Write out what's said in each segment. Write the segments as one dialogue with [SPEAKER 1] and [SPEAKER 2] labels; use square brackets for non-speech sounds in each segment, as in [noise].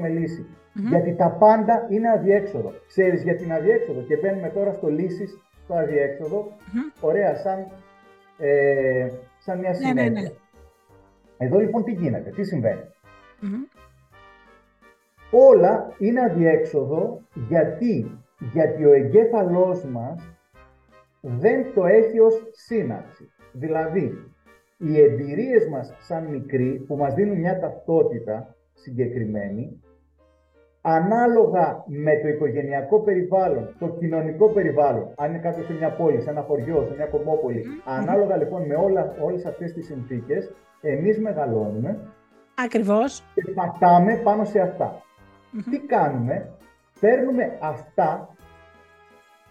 [SPEAKER 1] λυση Γιατί τα πάντα είναι αδιέξοδο. Ξέρεις για την αδιέξοδο και μπαίνουμε τώρα στο λύσεις στο αδιέξοδο. Ωραία, σαν, ε, σαν μια συνέχεια. Ναι, ναι, ναι. Εδώ λοιπόν τι γίνεται, τι συμβαινει Όλα είναι αδιέξοδο γιατί, γιατί ο εγκέφαλός μας δεν το έχει ως σύναξη. Δηλαδή, οι εμπειρίες μας σαν μικροί που μας δίνουν μια ταυτότητα συγκεκριμένη, ανάλογα με το οικογενειακό περιβάλλον, το κοινωνικό περιβάλλον, αν είναι κάποιος σε μια πόλη, σε ένα χωριό, σε μια κομμόπολη, ανάλογα λοιπόν με όλα, όλες αυτές τις συνθήκες, εμείς μεγαλώνουμε
[SPEAKER 2] Ακριβώς.
[SPEAKER 1] και πατάμε πάνω σε αυτα Τι κάνουμε, παίρνουμε αυτά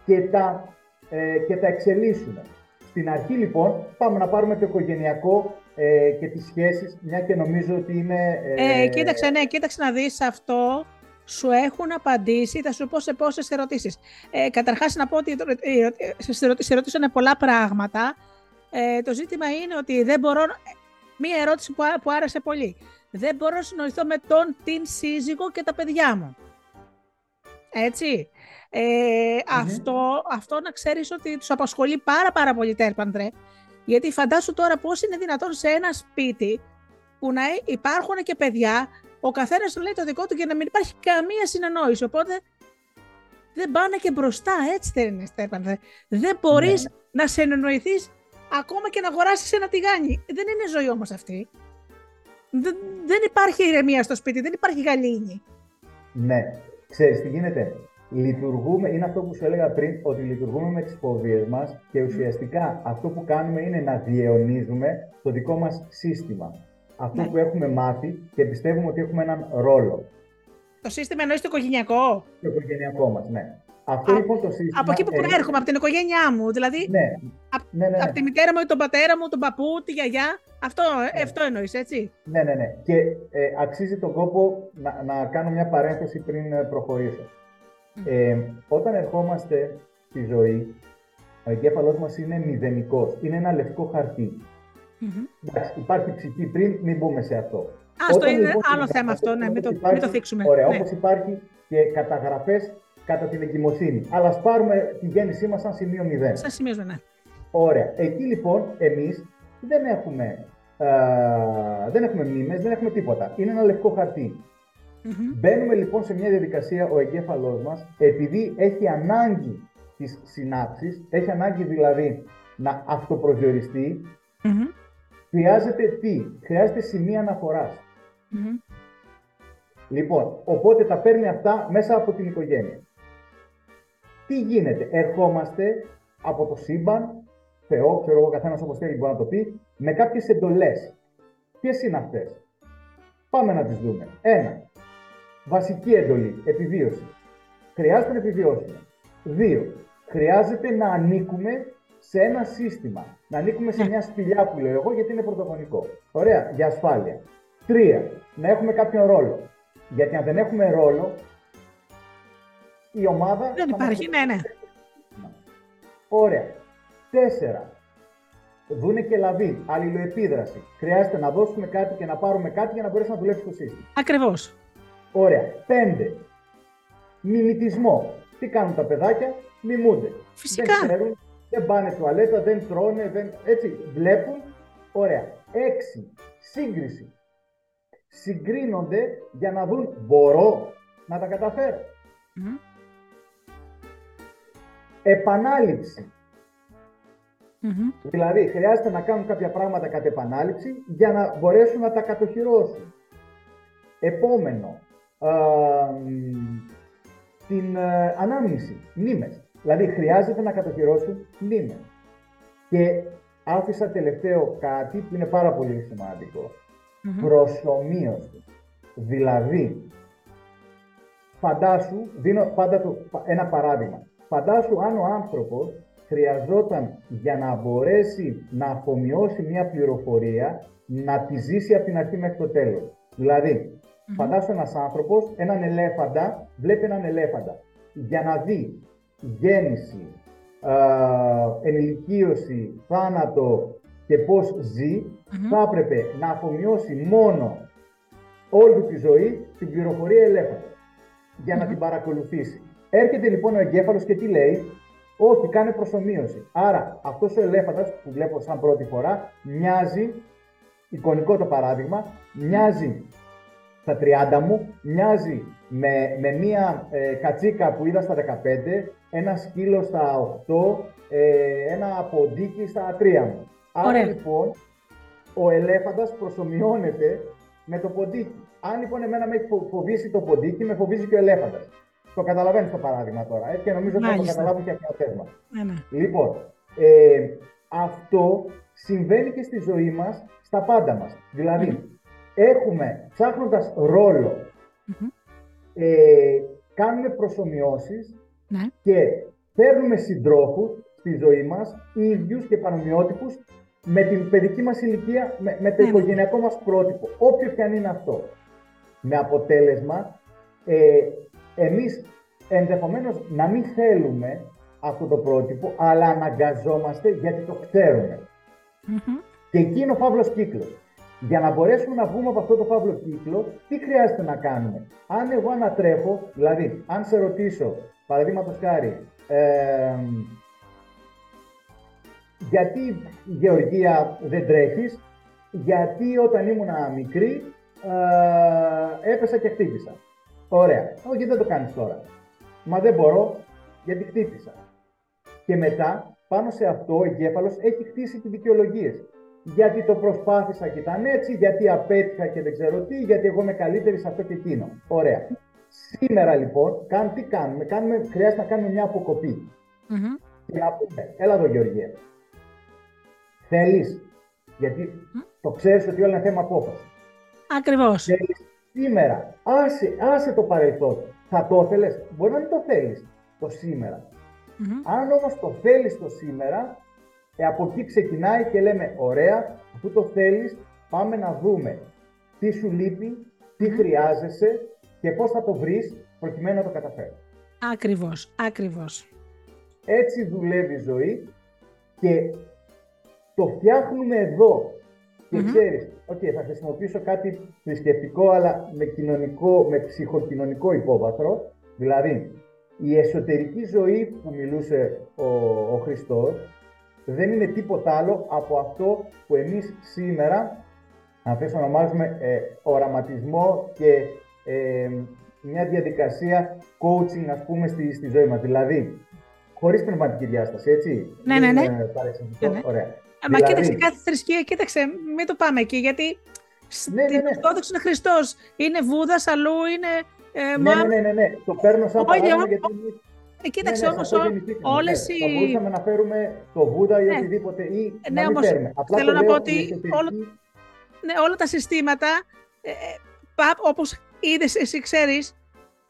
[SPEAKER 1] και τα, ε, και τα εξελίσσουμε. Στην αρχή λοιπόν πάμε να πάρουμε το οικογενειακό ε, και τις σχέσεις, μια και νομίζω ότι είναι...
[SPEAKER 2] Ε, ε, κοίταξε, ναι, κοίταξε να δεις αυτό σου έχουν απαντήσει, θα σου πω σε πόσες ερωτήσεις. Ε, καταρχάς να πω ότι σε ρωτήσανε πολλά πράγματα. Ε, το ζήτημα είναι ότι δεν μπορώ, μία ερώτηση που, που άρεσε πολύ. Δεν μπορώ να συνοηθώ με τον την σύζυγο και τα παιδιά μου. Έτσι. Ε, αυτό, αυτό να ξέρεις ότι τους απασχολεί πάρα πάρα πολύ τέρπαντρε. Γιατί φαντάσου τώρα πώς είναι δυνατόν σε ένα σπίτι που να υπάρχουν και παιδιά, ο καθένας λέει το δικό του και να μην υπάρχει καμία συνεννόηση. Οπότε δεν πάνε και μπροστά, έτσι δεν είναι τέρπαντρε. Δεν μπορείς ναι. να συνεννοηθεί ακόμα και να αγοράσεις ένα τηγάνι. Δεν είναι ζωή όμως αυτή. Δεν, δεν υπάρχει ηρεμία στο σπίτι, δεν υπάρχει γαλήνη.
[SPEAKER 1] Ναι. Ξέρεις τι γίνεται λειτουργούμε, είναι αυτό που σου έλεγα πριν, ότι λειτουργούμε με τις φοβίες μας και ουσιαστικά αυτό που κάνουμε είναι να διαιωνίζουμε το δικό μας σύστημα. Αυτό ναι. που έχουμε μάθει και πιστεύουμε ότι έχουμε έναν ρόλο.
[SPEAKER 2] Το σύστημα εννοείς το οικογενειακό;
[SPEAKER 1] Το οικογενειακό μας, ναι. Αυτό λοιπόν το σύστημα...
[SPEAKER 2] Από εκεί που προέρχομαι, από την οικογένειά μου. Δηλαδή,
[SPEAKER 1] ναι. ναι, ναι,
[SPEAKER 2] από τη μητέρα μου, τον πατέρα μου, τον παππού, τη γιαγιά. Αυτό, ναι. αυτό εννοείς, έτσι;
[SPEAKER 1] Ναι, ναι, ναι. Και ε, αξίζει τον κόπο να, να κάνω μια παρένθεση πριν ε, προχωρήσω. Ε, όταν ερχόμαστε στη ζωή, ο εγκέφαλός μας είναι μηδενικός. Είναι ένα λευκό χαρτί. Εντάξει, υπάρχει ψυχή πριν, μην μπούμε σε αυτό.
[SPEAKER 2] Α, το είναι λοιπόν, άλλο θέμα αυτό, ναι, μην το, υπάρχει, μην το θίξουμε.
[SPEAKER 1] Ωραία,
[SPEAKER 2] ναι.
[SPEAKER 1] όπως υπάρχει και καταγραφές κατά την εγκυμοσύνη. Αλλά ας πάρουμε τη γέννησή μας σαν σημείο 0.
[SPEAKER 2] Σαν σημείο, ναι.
[SPEAKER 1] Ωραία. Εκεί λοιπόν εμείς δεν έχουμε, α, δεν έχουμε μνήμες, δεν έχουμε τίποτα. Είναι ένα λευκό χαρτί. Mm-hmm. Μπαίνουμε λοιπόν σε μια διαδικασία ο εγκέφαλός μας, επειδή έχει ανάγκη της συνάψης, έχει ανάγκη δηλαδή να αυτοπροσδιοριστεί, mm-hmm. Χρειάζεται τι, χρειάζεται σημεία αναφοράς. Mm-hmm. Λοιπόν, οπότε τα παίρνει αυτά μέσα από την οικογένεια. Τι γίνεται, ερχόμαστε από το σύμπαν, Θεό, ξέρω εγώ, καθένας όπως θέλει μπορεί να το πει, με κάποιες εντολές. Ποιες είναι αυτές, Πάμε να τις δούμε. Ένα, Βασική εντολή, επιβίωση. Χρειάζεται να επιβιώσουμε. Δύο, χρειάζεται να ανήκουμε σε ένα σύστημα. Να ανήκουμε σε μια σπηλιά που λέω εγώ γιατί είναι πρωτογονικό. Ωραία, για ασφάλεια. Τρία, να έχουμε κάποιον ρόλο. Γιατί αν δεν έχουμε ρόλο, η ομάδα.
[SPEAKER 2] Δεν υπάρχει, ναι, ναι.
[SPEAKER 1] Ωραία. Τέσσερα. Δούνε και λαβή, αλληλοεπίδραση. Χρειάζεται να δώσουμε κάτι και να πάρουμε κάτι για να μπορέσει να δουλέψει το σύστημα.
[SPEAKER 2] Ακριβώς.
[SPEAKER 1] Ωραία. Πέντε. Μιμητισμό. Τι κάνουν τα παιδάκια, μιμούνται.
[SPEAKER 2] Φυσικά.
[SPEAKER 1] Δεν ξέρουν, δεν πάνε τουαλέτα, δεν τρώνε, δεν... έτσι βλέπουν. Ωραία. Έξι. Σύγκριση. Συγκρίνονται για να δουν μπορώ να τα καταφέρω. επαναληψη Δηλαδή, χρειάζεται να κάνουν κάποια πράγματα κατ' επανάληψη για να μπορέσουν να τα κατοχυρώσουν. Επόμενο, την ε, ανάμνηση, μνήμες. Δηλαδή χρειάζεται να κατοχυρώσουν μνήμες. Και άφησα τελευταίο κάτι που είναι πάρα πολύ σημαντικό. Προσωμείωση. Δηλαδή, φαντάσου, δίνω πάντα το, ένα παράδειγμα. Φαντάσου αν ο άνθρωπος χρειαζόταν για να μπορέσει να αφομοιώσει μια πληροφορία να τη ζήσει από την αρχή μέχρι το τέλος. Δηλαδή, Mm-hmm. Φαντάσου ένας άνθρωπος, έναν ελέφαντα, βλέπει έναν ελέφαντα. Για να δει γέννηση, ε, ενηλικίωση, θάνατο και πώς ζει, θα έπρεπε να αφομοιώσει μόνο όλη τη ζωή την πληροφορία ελέφαντα για να την παρακολουθήσει. Έρχεται λοιπόν ο εγκέφαλος και τι λέει, Όχι, κάνει προσωμείωση. Άρα αυτός ο ελέφαντα που βλέπω σαν πρώτη φορά μοιάζει, εικονικό το παράδειγμα, μοιάζει στα 30 μου, μοιάζει με, με μία ε, κατσίκα που είδα στα 15, ένα σκύλο στα 8, ε, ένα ποντίκι στα 3 μου. Άρα λοιπόν ο ελέφαντας προσωμιώνεται με το ποντίκι. Αν λοιπόν εμένα με έχει φοβήσει το ποντίκι, με φοβίζει και ο ελέφαντας. Το καταλαβαίνεις το παράδειγμα τώρα. Έτσι και νομίζω ότι θα το καταλάβουν και αυτό θέμα. Ναι, ναι. Λοιπόν, ε, αυτό συμβαίνει και στη ζωή μας, στα πάντα μας. Δηλαδή, ναι. έχουμε, ψάχνοντας ε, κάνουμε προσωμιώσεις ναι. και παίρνουμε συντρόφους στη ζωή μας, ίδιους και πανομοιότυπους, με την παιδική μας ηλικία, με, με το ναι. οικογενειακό μας πρότυπο, όποιος και αν είναι αυτό. Με αποτέλεσμα, ε, εμείς ενδεχομένως να μην θέλουμε αυτό το πρότυπο, αλλά αναγκαζόμαστε γιατί το ξερουμε Και εκεί είναι ο φαύλος κύκλος. Για να μπορέσουμε να βγούμε από αυτό το φαύλο κύκλο, τι χρειάζεται να κάνουμε. Αν εγώ ανατρέχω, δηλαδή, αν σε ρωτήσω, παραδείγματος χάρη, ε, γιατί Γεωργία δεν τρέχεις, γιατί όταν ήμουν μικρή ε, έπεσα και χτύπησα. Ωραία. Όχι, δεν το κάνεις τώρα. Μα δεν μπορώ, γιατί χτύπησα. Και μετά, πάνω σε αυτό, ο εγκέφαλος έχει χτίσει και δικαιολογίες. Γιατί το προσπάθησα και ήταν έτσι, γιατί απέτυχα και δεν ξέρω τι, γιατί εγώ είμαι καλύτερη σε αυτό και εκείνο. Ωραία. Σήμερα λοιπόν, κάν, τι κάνουμε, κάνουμε, χρειάζεται να κάνουμε μια αποκοπή. Mm-hmm. Και να πούμε, έλα εδώ Γεωργία, Θέλεις. Γιατί το ξέρεις ότι όλα είναι θέμα απόφασης.
[SPEAKER 2] Ακριβώς.
[SPEAKER 1] Σήμερα. Άσε, άσε το παρελθόν. Θα το ήθελε. Μπορεί να μην το θέλεις το σημερα Αν όμως το θέλεις το σήμερα, ε, από εκεί ξεκινάει και λέμε: Ωραία, αφού το θέλεις, πάμε να δούμε τι σου λείπει, τι χρειάζεσαι και πώς θα το βρεις προκειμένου να το καταφέρεις.
[SPEAKER 2] Ακριβώς, ακριβώς.
[SPEAKER 1] Έτσι δουλεύει η ζωή και το φτιάχνουμε εδώ. Και mm ξέρεις, okay, θα χρησιμοποιήσω κάτι θρησκευτικό, αλλά με, κοινωνικό, με ψυχοκοινωνικό υπόβαθρο. Δηλαδή, η εσωτερική ζωή που μιλούσε ο, ο Χριστός δεν είναι τίποτα άλλο από αυτό που εμείς σήμερα, αν θες ονομάζουμε ε, οραματισμό και ε, μια διαδικασία coaching, ας πούμε, στη, στη ζωή μας. Δηλαδή, χωρίς πνευματική διάσταση, έτσι.
[SPEAKER 2] Ναι, ναι, ναι. ναι, ναι.
[SPEAKER 1] Ωραία.
[SPEAKER 2] Μα δηλαδή... κοίταξε κάθε θρησκεία, κοίταξε, μην το πάμε εκεί, γιατί ναι, στην ναι, ναι. Ορθόδοξη είναι Χριστός, είναι Βούδας, αλλού είναι...
[SPEAKER 1] Ε, ναι, ναι, ναι, ναι, το παίρνω σαν παράδειγμα γιατί...
[SPEAKER 2] Ε, κοίταξε ναι, ναι, όλες οι...
[SPEAKER 1] Θα μπορούσαμε να φέρουμε το Βούδα ή ναι. οτιδήποτε ή ναι, να μην φέρουμε.
[SPEAKER 2] Απλά θέλω να πω ότι ναι, όλα τα συστήματα, ε, ε όπως είδες, εσύ ξέρεις,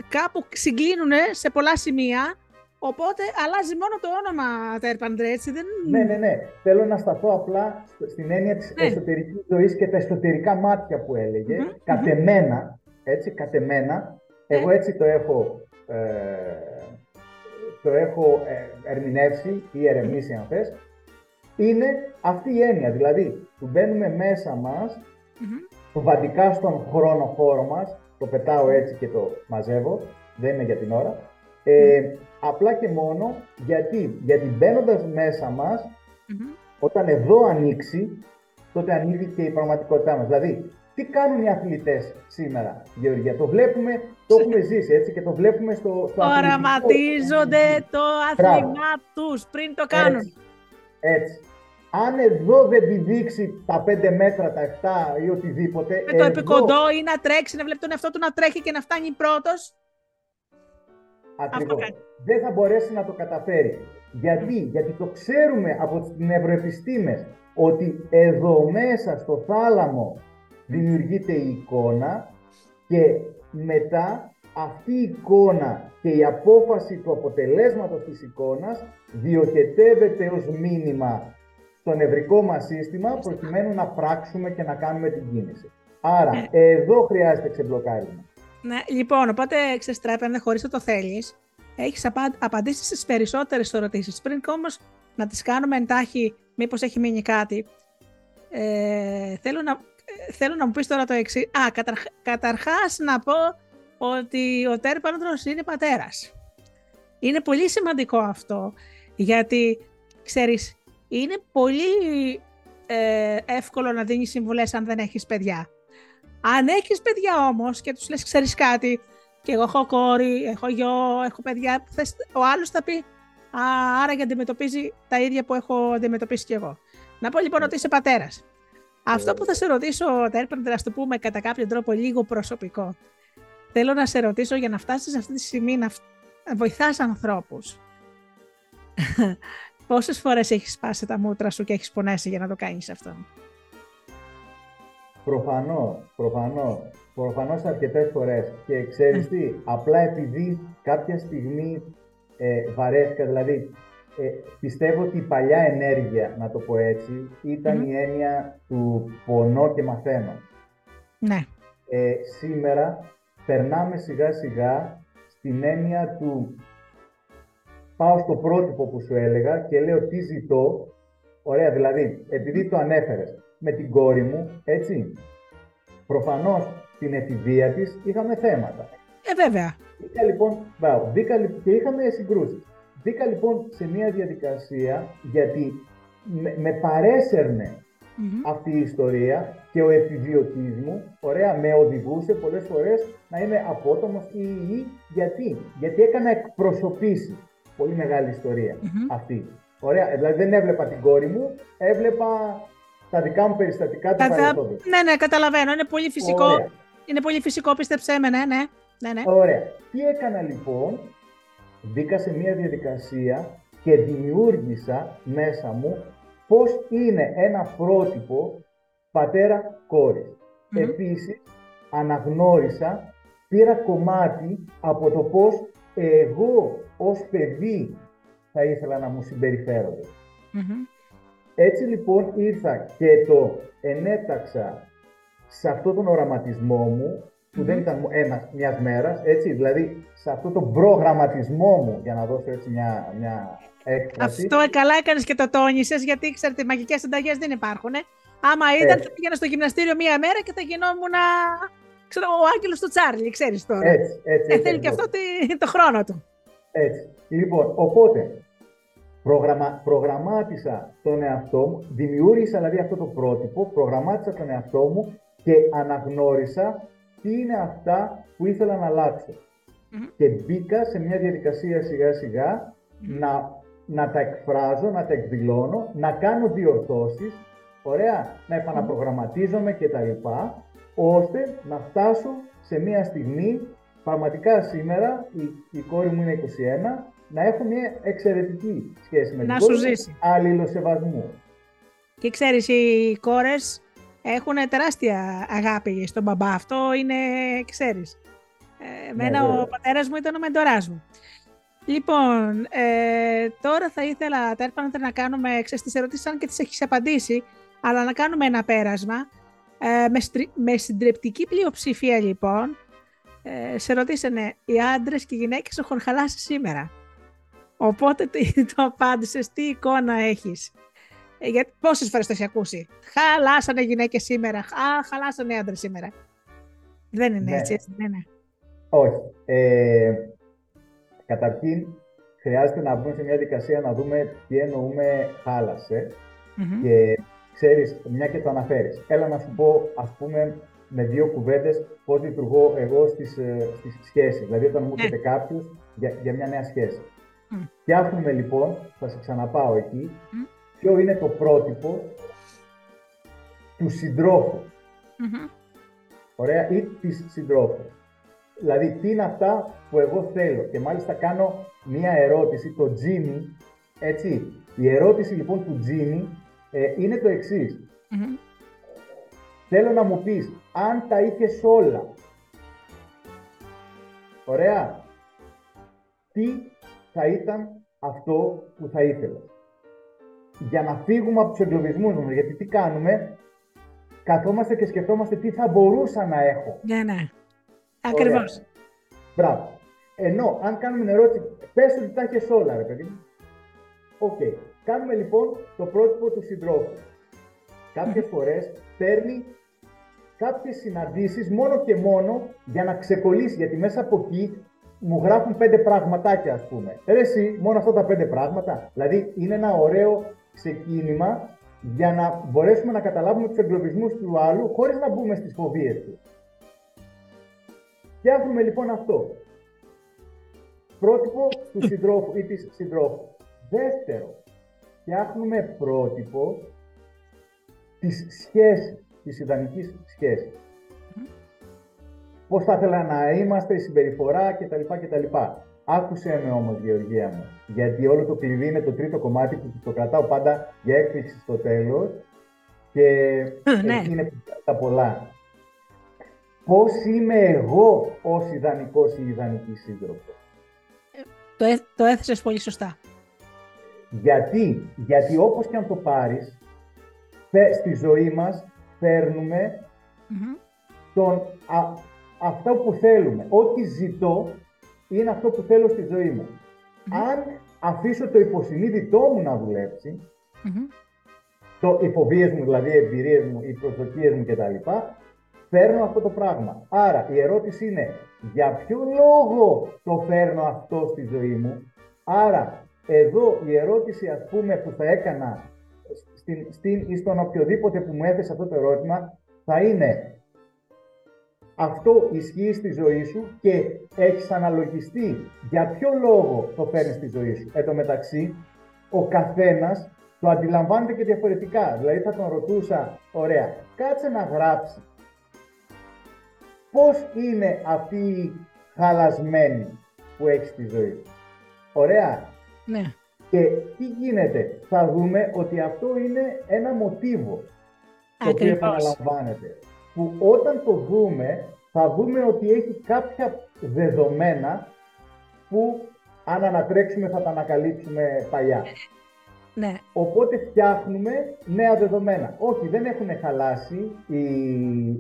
[SPEAKER 2] κάπου συγκλίνουν σε πολλά σημεία Οπότε αλλάζει μόνο το όνομα Τέρπαντρε, έτσι δεν...
[SPEAKER 1] Ναι, ναι, ναι. Θέλω να σταθώ απλά στην έννοια της ναι. εσωτερικής ζωής και τα εσωτερικά μάτια που έλεγε. Mm-hmm. Κατεμένα, έτσι, κατεμένα, ναι. εγώ έτσι το έχω, ε, το έχω ε, ερμηνεύσει ή ερευνήσει αν θες, είναι αυτή η έννοια. Δηλαδή, που μπαίνουμε μέσα μας, mm-hmm. το βαντικά στον χρόνο χώρο μας, το πετάω έτσι και το μαζεύω, δεν είναι για την ώρα, ε, Απλά και μόνο γιατί, γιατί μπαίνοντας μέσα μας, όταν εδώ ανοίξει, τότε ανοίγει και η πραγματικότητά μας. Δηλαδή, τι κάνουν οι αθλητές σήμερα, Γεωργία; Το βλέπουμε, το έχουμε ζήσει έτσι και το βλέπουμε στο, στο
[SPEAKER 2] Οραματίζονται το άθλημά τους πριν το κάνουν.
[SPEAKER 1] Έτσι. έτσι. Αν εδώ δεν τη δείξει τα 5 μέτρα, τα 7 ή οτιδήποτε.
[SPEAKER 2] Με το επικοντό ή να τρέξει, να βλέπει τον εαυτό του να τρέχει και να φτάνει πρώτος.
[SPEAKER 1] Ακριβώς. Δεν θα μπορέσει να το καταφέρει. Γιατί, γιατί το ξέρουμε από τις νευροεπιστήμες ότι εδώ μέσα στο θάλαμο δημιουργείται η εικόνα και μετά αυτή η εικόνα και η απόφαση του αποτελέσματος της εικόνας διοχετεύεται ως μήνυμα στο νευρικό μας σύστημα προκειμένου να πράξουμε και να κάνουμε την κίνηση. Άρα, ναι. εδώ χρειάζεται ξεμπλοκάρισμα.
[SPEAKER 2] Ναι, λοιπόν, οπότε ξεστρέπαινε χωρίς να το θέλεις. Έχεις απαντήσεις στις περισσότερες ερωτήσεις. Πριν όμως να τις κάνουμε εντάχει, μήπως έχει μείνει κάτι. Ε, θέλω, να, θέλω να μου πεις τώρα το εξής. Α, καταρχάς να πω ότι ο τέρπανδρος είναι πατέρας. Είναι πολύ σημαντικό αυτό, γιατί, ξέρεις, είναι πολύ ε, εύκολο να δίνεις συμβουλές αν δεν έχεις παιδιά. Αν έχεις παιδιά όμως και τους λες, ξέρεις κάτι, και εγώ έχω κόρη, έχω γιο, έχω παιδιά, ο άλλος θα πει, α, άρα και αντιμετωπίζει τα ίδια που έχω αντιμετωπίσει κι εγώ. Να πω λοιπόν ότι είσαι πατέρας. Αυτό που θα σε ρωτήσω, Τέρπερντ, να το πούμε κατά κάποιο τρόπο λίγο προσωπικό. Θέλω να σε ρωτήσω για να φτάσεις σε αυτή τη στιγμή να βοηθάς ανθρώπους. Πόσες φορές έχεις σπάσει τα μούτρα σου και έχεις πονέσει για να το κάνεις αυτό;
[SPEAKER 1] Προφανώς, προφανώς. Προφανώς αρκετές φορές. Και ξέρεις τι, απλά επειδή κάποια στιγμή ε, βαρέθηκα, δηλαδή ε, πιστεύω ότι η παλιά ενέργεια, να το πω έτσι, η έννοια του πονώ και μαθαίνω.
[SPEAKER 2] Ναι.
[SPEAKER 1] Ε, σήμερα περνάμε σιγά σιγά στην έννοια του πάω στο πρότυπο που σου έλεγα και λέω τι ζητώ; Ωραία, δηλαδή, επειδή το ανέφερες με την κόρη μου, έτσι, προφανώς στην εφηβεία της είχαμε θέματα.
[SPEAKER 2] Ε, βέβαια.
[SPEAKER 1] Μπήκα λοιπόν, και είχαμε συγκρούσεις. Μπήκα λοιπόν σε μια διαδικασία γιατί με, με παρεσερνε αυτή η ιστορία και ο εφηβειωτής μου, ωραία, με οδηγούσε πολλές φορές να είμαι απότομος ή, ή, γιατί, γιατί έκανα εκπροσωπήσεις. Πολύ μεγάλη αυτή. Ωραία, δηλαδή δεν έβλεπα την κόρη μου, έβλεπα τα δικά μου περιστατικά του παρελθόντος.
[SPEAKER 2] Ναι, ναι, καταλαβαίνω, είναι πολύ φυσικό. Είναι πολύ φυσικό, πίστεψέ με, ναι, ναι. ναι, ναι.
[SPEAKER 1] Ωραία. Τι έκανα λοιπόν, μπήκα σε μια διαδικασία και δημιούργησα μέσα μου πώς είναι ένα πρότυπο πατέρα-κόρη. Mm-hmm. Επίσης, αναγνώρισα, πήρα κομμάτι από το πώς εγώ ως παιδί θα ήθελα να μου συμπεριφερονται Έτσι λοιπόν ήρθα και το ενέταξα σε αυτόν τον οραματισμό μου, που δεν ήταν ένα μιας μέρας, έτσι, δηλαδή σε αυτόν τον προγραμματισμό μου, για να δώσω έτσι μια, μια έκφραση.
[SPEAKER 2] Αυτό καλά έκανες και το τόνισες, γιατί ξέρετε, μαγικές συνταγές δεν υπάρχουν. Άμα ήταν, θα πήγαινα στο γυμναστήριο μία μέρα και θα γινόμουν ξέρω, ο άγγελος του Τσάρλι, ξέρεις τώρα.
[SPEAKER 1] Έτσι, έτσι.
[SPEAKER 2] Ε, θέλει και αυτό το χρόνο του.
[SPEAKER 1] Έτσι. Λοιπόν, οπότε, προγραμμα, προγραμμάτισα τον εαυτό μου, δημιούργησα δηλαδή αυτό το πρότυπο, προγραμμάτισα τον εαυτό μου και αναγνώρισα τι είναι αυτά που ήθελα να αλλάξω. Και μπήκα σε μια διαδικασία σιγά να, να τα εκφράζω, να τα εκδηλώνω, να κάνω διορθώσεις, ωραία, να επαναπρογραμματίζομαι κτλ. ώστε να φτάσω σε μια στιγμή, πραγματικά σήμερα, η, η κόρη μου είναι 21, να έχω μια εξαιρετική σχέση με
[SPEAKER 2] να
[SPEAKER 1] την
[SPEAKER 2] κόρη, ζήσει.
[SPEAKER 1] αλληλοσεβασμού.
[SPEAKER 2] Και ξέρεις, οι κόρες έχουν τεράστια αγάπη στον μπαμπά. Αυτό είναι, ξέρεις. Ε, εμένα ναι, ο πατέρας μου ήταν ο μεντοράς μου. Λοιπόν, ε, τώρα θα ήθελα, Τέρπανθε, να κάνουμε, ξέρεις, τις ερωτήσεις, αν και τις έχεις απαντήσει, αλλά να κάνουμε ένα πέρασμα. Ε, με, στρι, με συντριπτική πλειοψηφία, λοιπόν, ε, σε ρωτήσανε οι άντρες και οι γυναίκες έχουν χαλάσει σήμερα. Οπότε το, [laughs] το απάντησες, τι εικόνα έχεις; Ε, γιατί πόσες φορές το έχει ακούσει; Χαλάσανε γυναίκες σήμερα. Α, χαλάσανε άντρες σήμερα. Δεν είναι ναι. έτσι, έτσι, ναι, ναι.
[SPEAKER 1] Όχι. Ε, καταρχήν, χρειάζεται να μπούμε σε μια δικασία να δούμε τι εννοούμε Και ξέρεις, μια και το αναφέρεις. Έλα να σου πω, ας πούμε, με δύο κουβέντες πώς λειτουργώ εγώ στις, ε, στις σχέσεις. Δηλαδή, όταν μου έρχεται ναι. κάποιος για, για μια νέα σχέση. Mm. Φτιάχνουμε λοιπόν, θα σε ξαναπάω εκεί, ποιο είναι το πρότυπο του συντροφου Ωραία, ή της συντρόφου. Δηλαδή, τι είναι αυτά που εγώ θέλω. Και μάλιστα κάνω μία ερώτηση, το Τζίμι, έτσι. Η ερώτηση λοιπόν του Τζίμι ε, είναι το εξής. Θέλω να μου πεις, αν τα είχες όλα, ωραία, τι θα ήταν αυτό που θα ήθελα για να φύγουμε από τους εγκλωβισμούς μας. Γιατί τι κάνουμε, καθόμαστε και σκεφτόμαστε τι θα μπορούσα να έχω.
[SPEAKER 2] Ναι, ναι. Ακριβώς.
[SPEAKER 1] Μπράβο. Ενώ αν κάνουμε μια ερώτηση, πες ότι τα έχεις όλα, ρε παιδί OK. Okay. Κάνουμε λοιπόν το πρότυπο του συντρόφου. Κάποιες φορές παίρνει κάποιες συναντήσεις μόνο και μόνο για να ξεκολλήσει, γιατί μέσα από εκεί μου γράφουν πέντε πραγματάκια, ας πούμε. Ρε εσύ, μόνο αυτά τα πέντε πράγματα. Δηλαδή, είναι ένα ωραίο ξεκίνημα για να μπορέσουμε να καταλάβουμε τους εγκλωβισμούς του άλλου, χωρίς να μπούμε στις φοβίες του. Φτιάχνουμε λοιπόν αυτό. Πρότυπο του συντρόφου ή της συντρόφου. Δεύτερο, φτιάχνουμε πρότυπο της σχέσης, της ιδανικής σχέσης. Πώς θα ήθελα να είμαστε, η συμπεριφορά κτλ. κτλ. Άκουσε με όμως, Γεωργία μου, γιατί όλο το κλειδί είναι το τρίτο κομμάτι που το κρατάω πάντα για έκπληξη στο τέλος και ναι. εκεί είναι τα πολλά. Πώς είμαι εγώ ως ιδανικός ή ιδανικής σύντροφος;
[SPEAKER 2] Το, το έθεσες πολύ σωστά.
[SPEAKER 1] Γιατί, γιατί όπως και αν το πάρεις, στη ζωή μας φέρνουμε τον, αυτό που θέλουμε. Ό,τι ζητώ είναι αυτό που θέλω στη ζωή μου. Αν αφήσω το υποσυνείδητό μου να δουλεψει το, οι φοβίες μου, δηλαδή οι εμπειρίες μου, οι προσδοκίες μου κτλ., φέρνω αυτό το πράγμα. Άρα η ερώτηση είναι, για ποιο λόγο το φέρνω αυτό στη ζωή μου; Άρα εδώ η ερώτηση ας πούμε που θα έκανα στην, στην ή στον οποιοδήποτε που μου έθεσε αυτό το ερώτημα θα είναι αυτό ισχύει στη ζωή σου και έχεις αναλογιστεί για ποιο λόγο το φέρνεις στη ζωή σου. Εν τω μεταξύ, ο καθένας το αντιλαμβάνεται και διαφορετικά. Δηλαδή θα τον ρωτούσα, ωραία, κάτσε να γράψει πώς είναι αυτή η χαλασμένη που έχεις στη ζωή. Ωραία.
[SPEAKER 2] Ναι.
[SPEAKER 1] Και τι γίνεται, θα δούμε ότι αυτό είναι ένα μοτίβο το οποίο επαναλαμβάνεται. Που όταν το δούμε, θα δούμε ότι έχει κάποια δεδομένα που αν ανατρέξουμε θα τα ανακαλύψουμε παλιά.
[SPEAKER 2] Ναι.
[SPEAKER 1] Οπότε φτιάχνουμε νέα δεδομένα. Όχι, δεν έχουν χαλάσει οι,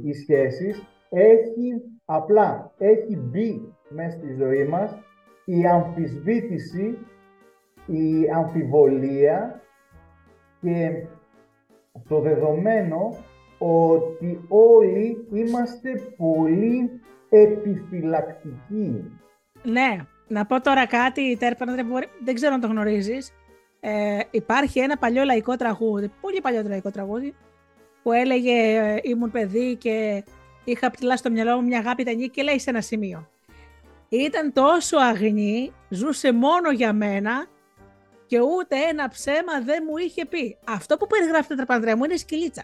[SPEAKER 1] οι σχέσεις. Έχει απλά, έχει μπει μέσα στη ζωή μας η αμφισβήτηση η αμφιβολία και το δεδομένο ότι όλοι είμαστε πολύ επιφυλακτικοί.
[SPEAKER 2] Ναι, να πω τώρα κάτι, Τέρπανα, δεν ξέρω αν το γνωρίζεις. Ε, υπάρχει ένα παλιό λαϊκό τραγούδι, πολύ παλιό λαϊκό τραγούδι, που έλεγε ε, ήμουν παιδί και είχα πτυλά στο μυαλό μου μια αγάπη ταινή και λέει σε ένα σημείο. Ήταν τόσο αγνή, ζούσε μόνο για μένα και ούτε ένα ψέμα δεν μου είχε πει. Αυτό που περιγράφει το τραπανδρέ μου είναι σκυλίτσα.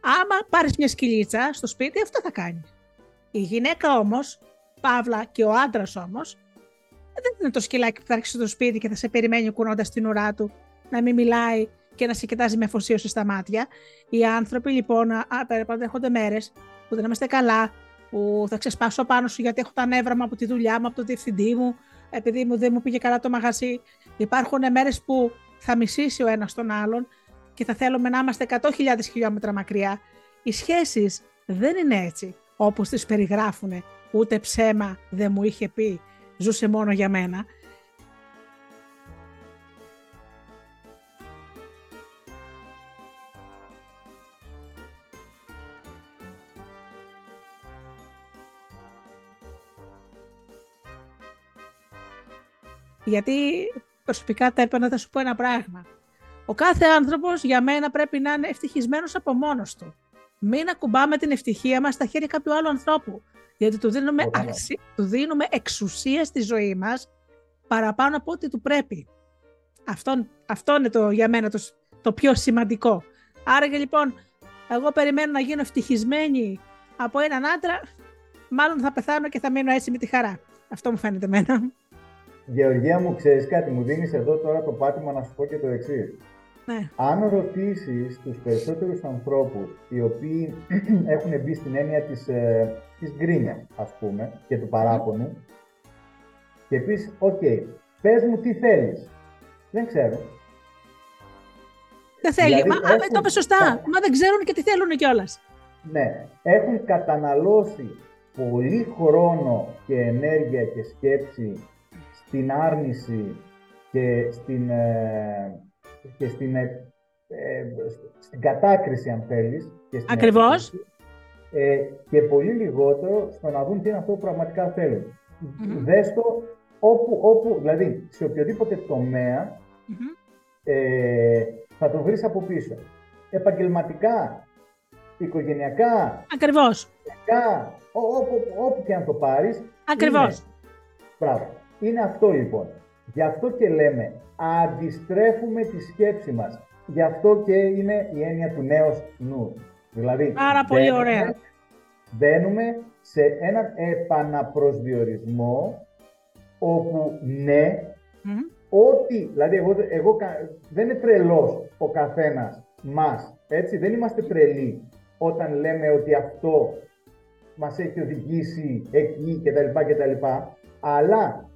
[SPEAKER 2] Άμα πάρεις μια σκυλίτσα στο σπίτι, αυτό θα κάνεις. Η γυναίκα όμως, παύλα και ο άντρας όμως, δεν είναι το σκυλάκι που θα έρχεσαι στο σπίτι και θα σε περιμένει κουνώντας την ουρά του, να μην μιλάει και να σε κοιτάζει με αφοσίωση στα μάτια. Οι άνθρωποι λοιπόν έρχονται μέρες που δεν είμαστε καλά, που θα ξεσπάσω πάνω σου γιατί έχω τα νεύρα μου από τη δουλειά μου, από το διευθυντή μου, επειδή μου δεν μου πήγε καλά το μαγαζί. Υπάρχουν μέρες που θα μισήσει ο ένας τον άλλον και θα θέλουμε να είμαστε 100.000 χιλιόμετρα μακριά. Οι σχέσεις δεν είναι έτσι όπως τις περιγράφουν. Ούτε ψέμα δεν μου είχε πει, ζούσε μόνο για μένα. Γιατί προσωπικά τα έπαιρνα, θα σου πω ένα πράγμα. Ο κάθε άνθρωπος για μένα πρέπει να είναι ευτυχισμένος από μόνος του. Μην ακουμπάμε την ευτυχία μας στα χέρια κάποιου άλλου ανθρώπου. Γιατί του δίνουμε, αξι... του δίνουμε εξουσία στη ζωή μας παραπάνω από ό,τι του πρέπει. Αυτό, αυτό είναι το, για μένα το, το πιο σημαντικό. Άρα και λοιπόν, εγώ περιμένω να γίνω ευτυχισμένη από έναν άντρα, μάλλον θα πεθάνω και θα μείνω έτσι με τη χαρά. Αυτό μου φαίνεται εμένα.
[SPEAKER 1] Γεωργία μου, ξέρεις κάτι, μου δίνεις εδώ τώρα το πάτημα να σου πω και το εξής.
[SPEAKER 2] Ναι.
[SPEAKER 1] Αν ρωτήσεις τους περισσότερους ανθρώπους οι οποίοι [clears throat] έχουν μπει στην έννοια της ε, της γκρίνια, ας πούμε, και του παράπονου, και πεις, οκ, πες μου τι θέλεις. Δεν ξέρω.
[SPEAKER 2] Δεν θέλει. Δηλαδή, μα, έχουν... το είπες σωστά. Μα δεν ξέρουν και τι θέλουν κιόλας.
[SPEAKER 1] Ναι. Έχουν καταναλώσει πολύ χρόνο και ενέργεια και σκέψη στην άρνηση και στην, ε, και στην, ε, ε, στην κατάκριση, αν θέλεις. Και
[SPEAKER 2] Ακριβώς.
[SPEAKER 1] ε, και πολύ λιγότερο στο να δουν τι είναι αυτό που πραγματικά θέλουν. Δες το όπου, όπου, δηλαδή σε οποιοδήποτε ε, θα το βρεις από πίσω. Επαγγελματικά, οικογενειακά,
[SPEAKER 2] Ακριβώς.
[SPEAKER 1] όπου, όπου και αν το πάρεις.
[SPEAKER 2] Ακριβώς.
[SPEAKER 1] Είναι, Είναι αυτό λοιπόν. Γι' αυτό και λέμε, αντιστρέφουμε τη σκέψη μας. Γι' αυτό και είναι η έννοια του νέου νου. Δηλαδή,
[SPEAKER 2] Πάρα πολύ ωραία.
[SPEAKER 1] Μπαίνουμε σε έναν επαναπροσδιορισμό όπου ναι, ό,τι, δηλαδή εγώ, εγώ δεν είναι τρελός ο καθένας μας, έτσι, δεν είμαστε τρελοί όταν λέμε ότι αυτό μας έχει οδηγήσει εκεί κτλ. κτλ. Αλλά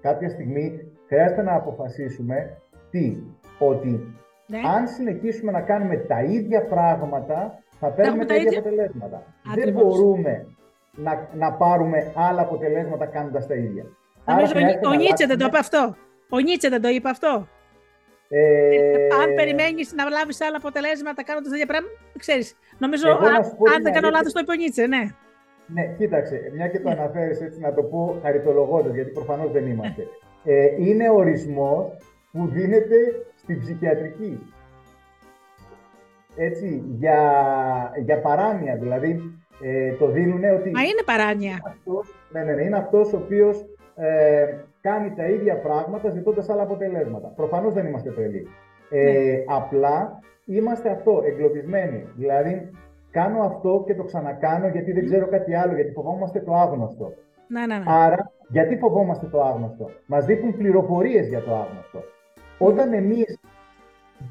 [SPEAKER 1] κάποια στιγμή χρειάζεται να αποφασίσουμε τι, ότι ναι. αν συνεχίσουμε να κάνουμε τα ίδια πράγματα, θα παίρνουμε τα, ίδια αποτελέσματα. Δεν μπορούμε να, να πάρουμε άλλα αποτελέσματα κάνοντας τα ίδια.
[SPEAKER 2] Νομίζω ο, ο Νίτσε δεν το είπε αυτό. Ο Νίτσε δεν το είπε αυτό. Ε... Αν περιμένεις να λάβεις άλλα αποτελέσματα κάνοντας τέτοια πράγματα, ξέρεις. Νομίζω, αν, αν δεν κάνω λάθος, το είπε ο Νίτσε, ναι.
[SPEAKER 1] Ναι, κοίταξε, μια και το αναφέρεις έτσι να το πω χαριτολογώντας, γιατί προφανώς δεν είμαστε. Ε, είναι ορισμός που δίνεται στην ψυχιατρική. Έτσι, για, για παράνοια, δηλαδή ε, το δίνουν ότι...
[SPEAKER 2] Μα είναι παράνοια.
[SPEAKER 1] ναι, ναι, ναι, είναι αυτός ο οποίος ε, κάνει τα ίδια πράγματα ζητώντας άλλα αποτελέσματα. Προφανώς δεν είμαστε τρελοί. Ε, ναι. Απλά είμαστε αυτό, εγκλωβισμένοι. Δηλαδή, κάνω αυτό και το ξανακάνω γιατί δεν ξέρω κάτι άλλο, γιατί φοβόμαστε το άγνωστο.
[SPEAKER 2] Ναι, ναι, ναι.
[SPEAKER 1] Άρα, γιατί φοβόμαστε το άγνωστο; Μας δείχνουν πληροφορίες για το άγνωστο. Όταν εμείς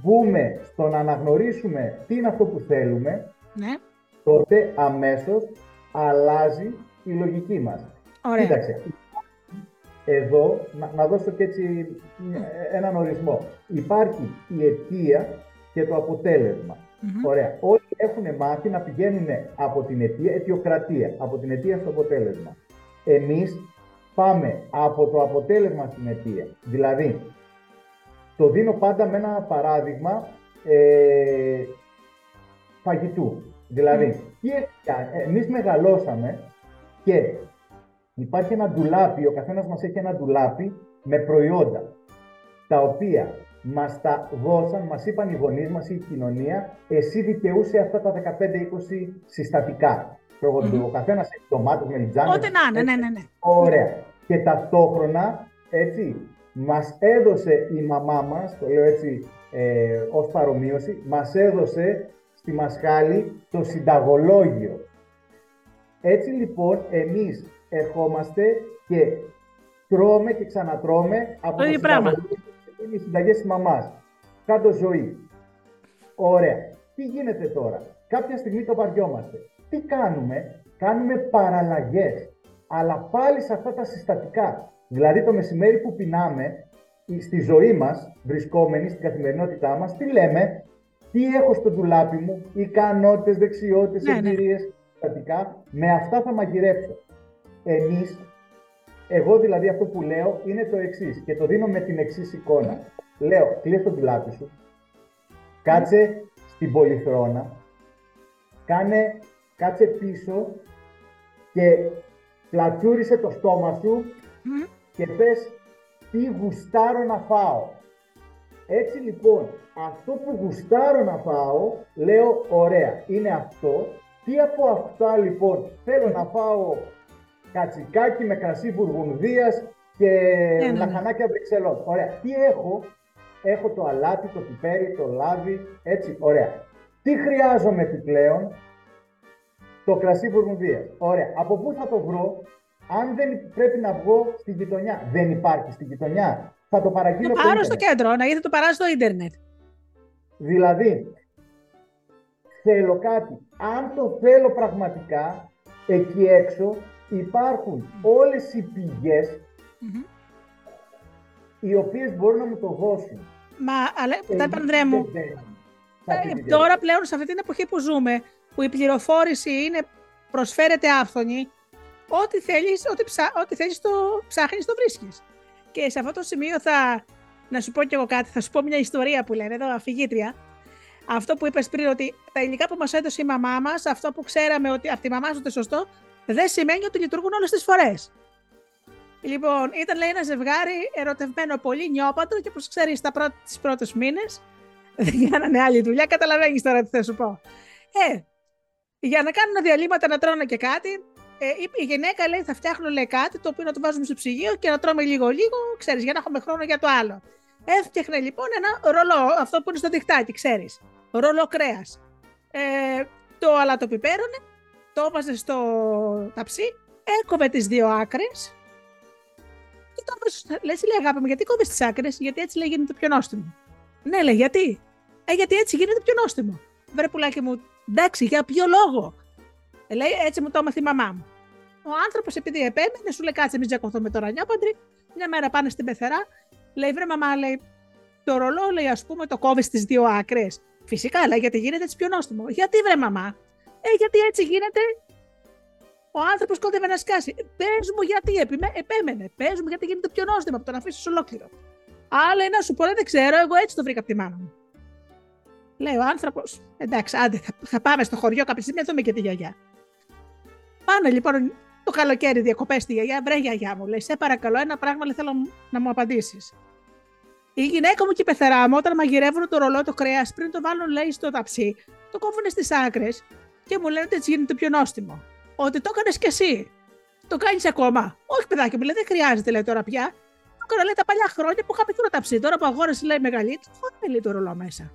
[SPEAKER 1] μπούμε στο να αναγνωρίσουμε τι είναι αυτό που θέλουμε,
[SPEAKER 2] ναι.
[SPEAKER 1] τότε αμέσως αλλάζει η λογική μας.
[SPEAKER 2] Ωραία.
[SPEAKER 1] Κοίταξε, εδώ, να, να δώσω και έτσι έναν ορισμό. Υπάρχει η αιτία και το αποτελεσμα Ωραία. Όλοι έχουν μάθει να πηγαίνουν από την αιτία, αιτιοκρατία, από την αιτία στο αποτέλεσμα. Εμείς πάμε από το αποτέλεσμα στην αιτία. Δηλαδή, το δίνω πάντα με ένα παράδειγμα ε, φαγητού. Δηλαδή, mm. εμείς μεγαλώσαμε και υπάρχει ένα ντουλάπι, ο καθένας μας έχει ένα ντουλάπι με προϊόντα, τα οποία μας τα δώσαν, μας είπαν οι γονείς μας ή η κοινωνία, εσύ δικαιούσε αυτά τα 15-20 συστατικά. Mm-hmm. Ο καθένας έχει ντομάτε με λιτζάνε.
[SPEAKER 2] Ό,τι να ναι, ναι, ναι.
[SPEAKER 1] Ωραία. Και ταυτόχρονα, έτσι, μας έδωσε η μαμά μας, το λέω έτσι ε, ως παρομοίωση, μας έδωσε στη Μασχάλη το συνταγολόγιο. Έτσι λοιπόν εμείς ερχόμαστε και τρώμε και ξανατρώμε από το
[SPEAKER 2] ίδιο πράγμα.
[SPEAKER 1] Είναι οι συνταγές της μαμάς. Κάτω ζωή. Ωραία. Τι γίνεται τώρα; Κάποια στιγμή το βαριόμαστε. Τι κάνουμε; Κάνουμε παραλλαγές. Αλλά πάλι σε αυτά τα συστατικά. Δηλαδή το μεσημέρι που πεινάμε, στη ζωή μας, βρισκόμενοι στην καθημερινότητά μας, τι λέμε, τι έχω στο ντουλάπι μου, ικανότητες, δεξιότητες, ναι, ναι. εμπειρίες, στατικά, με αυτά θα μαγειρέψω. Εμείς, εγώ δηλαδή αυτό που λέω είναι το εξής και το δίνω με την εξής εικόνα. Λέω, κλείσει το ντουλάπι σου, κάτσε στην πολυθρόνα, κάνε, κάτσε πίσω και πλατσούρισε το στόμα σου και πες τι γουστάρω να φάω. Έτσι λοιπόν, αυτό που γουστάρω να φάω, λέω ωραία, είναι αυτό. Τι από αυτά λοιπόν θέλω να φάω κατσικάκι με κρασί βουργουνδίας και ναι, ναι, ναι. λαχανάκια βρυξελών. Ωραία. Τι έχω, έχω το αλάτι, το πιπέρι, το λάδι, έτσι, ωραία. Τι χρειάζομαι επιπλέον, το κρασί βουργουνδίας. Ωραία. Από πού θα το βρω, αν δεν πρέπει να βγω στη γειτονιά, δεν υπάρχει στη γειτονιά. Θα το παραγγείλω.
[SPEAKER 2] Το πάρω στο κέντρο, να γιατί το παράσω στο ίντερνετ.
[SPEAKER 1] Δηλαδή, θέλω κάτι. Αν το θέλω πραγματικά, εκεί έξω υπάρχουν όλες οι πηγες οι οποίες μπορούν να μου το δώσουν.
[SPEAKER 2] Μα, αλλά, ε, Ανδρέα μου, ε, τώρα πλέον σε αυτή την εποχή που ζούμε, που η πληροφόρηση είναι, προσφέρεται άφθονη, ό,τι θέλεις, ό,τι, ψά, ό,τι θέλεις το ψάχνεις, το βρίσκεις. Και σε αυτό το σημείο θα, να σου πω κι εγώ κάτι, θα σου πω μια ιστορία που λένε εδώ, αφηγήτρια. αυτό που είπες πριν, ότι τα υλικά που μας έδωσε η μαμά μας, αυτό που ξέραμε ότι από τη μαμά σου το σωστό, δεν σημαίνει ότι λειτουργούν όλες τις φορές. Λοιπόν, ήταν λέει ένα ζευγάρι ερωτευμένο πολύ νιόπαντρο και όπως ξέρεις, τις πρώτες μήνες [laughs] δεν κάνανε άλλη δουλειά. Καταλαβαίνεις τώρα τι θα σου πω. Ε, για να κάνουν διαλύματα να τρώνε και κάτι, ε, η γυναίκα λέει θα φτιάχνω λέει, κάτι το οποίο να το βάζουμε στο ψυγείο και να τρώμε λίγο-λίγο, ξέρεις, για να έχουμε χρόνο για το άλλο. Έφτιαχνε λοιπόν ένα ρολό, αυτό που είναι στο διχτάκι, ξέρεις. Ρολό κρέας. Ε, το αλατοπιπέρωνε, το έβαζε στο ταψί, έκοβε τις δύο άκρες. Και το έβαζε. Λες, λέει αγάπη μου, γιατί κόβεις τις άκρες, γιατί έτσι λέει γίνεται πιο νόστιμο. Ναι, λέει, γιατί; Ε, γιατί έτσι γίνεται πιο νόστιμο. Βρε πουλάκι μου, εντάξει, για ποιο λόγο; Ε, λέει, έτσι μου το έμαθε η μαμά μου. Ο άνθρωπος, επειδή επέμενε, σου λέει, κάτσε, μην τζακωθούμε τώρα νιάπαντρι. Μια μέρα πάνε στην πεθερά, λέει, βρε μαμά, λέει, το ρολό, λέει, ας πούμε, το κόβεις στι δύο άκρες. Φυσικά, λέει, γιατί γίνεται έτσι πιο νόστιμο. Γιατί, βρε μαμά. Ε, γιατί έτσι γίνεται; Ο άνθρωπος κόντευε να σκάσει. Πες μου γιατί επιμέ... επέμενε. Πες μου γιατί γίνεται πιο νόστιμο από το να αφήσεις ολόκληρο. Άλλο ένα σου πω, δεν ξέρω, εγώ έτσι το βρήκα από τη μάνα μου. Λέει ο άνθρωπος, εντάξει, άντε, θα, θα πάμε στο χωριό κάποια στιγμή να δούμε και τη γιαγιά. Πάνε λοιπόν το καλοκαίρι διακοπές στη γιαγιά, βρε γιαγιά μου, λέει, σε παρακαλώ, ένα πράγμα λέει, θέλω να μου απαντήσεις. Η γυναίκα μου και η πεθερά μου, όταν μαγειρεύουν το ρολό το κρέας, πριν το βάλουν, λέει, στο ταψί, το κόβουν στις άκρες και μου λένε ότι έτσι γίνεται πιο νόστιμο. Ότι το έκανες κι εσύ. Το κάνεις ακόμα. Όχι, παιδάκι μου, λέει, δεν χρειάζεται, λέει τώρα πια. Το έκανα, λέει, τα παλιά χρόνια που είχα μικρό ταψί. Τώρα που αγόρασε, λέει, μεγαλύτερο, χωρί λέει το ρολό μέσα.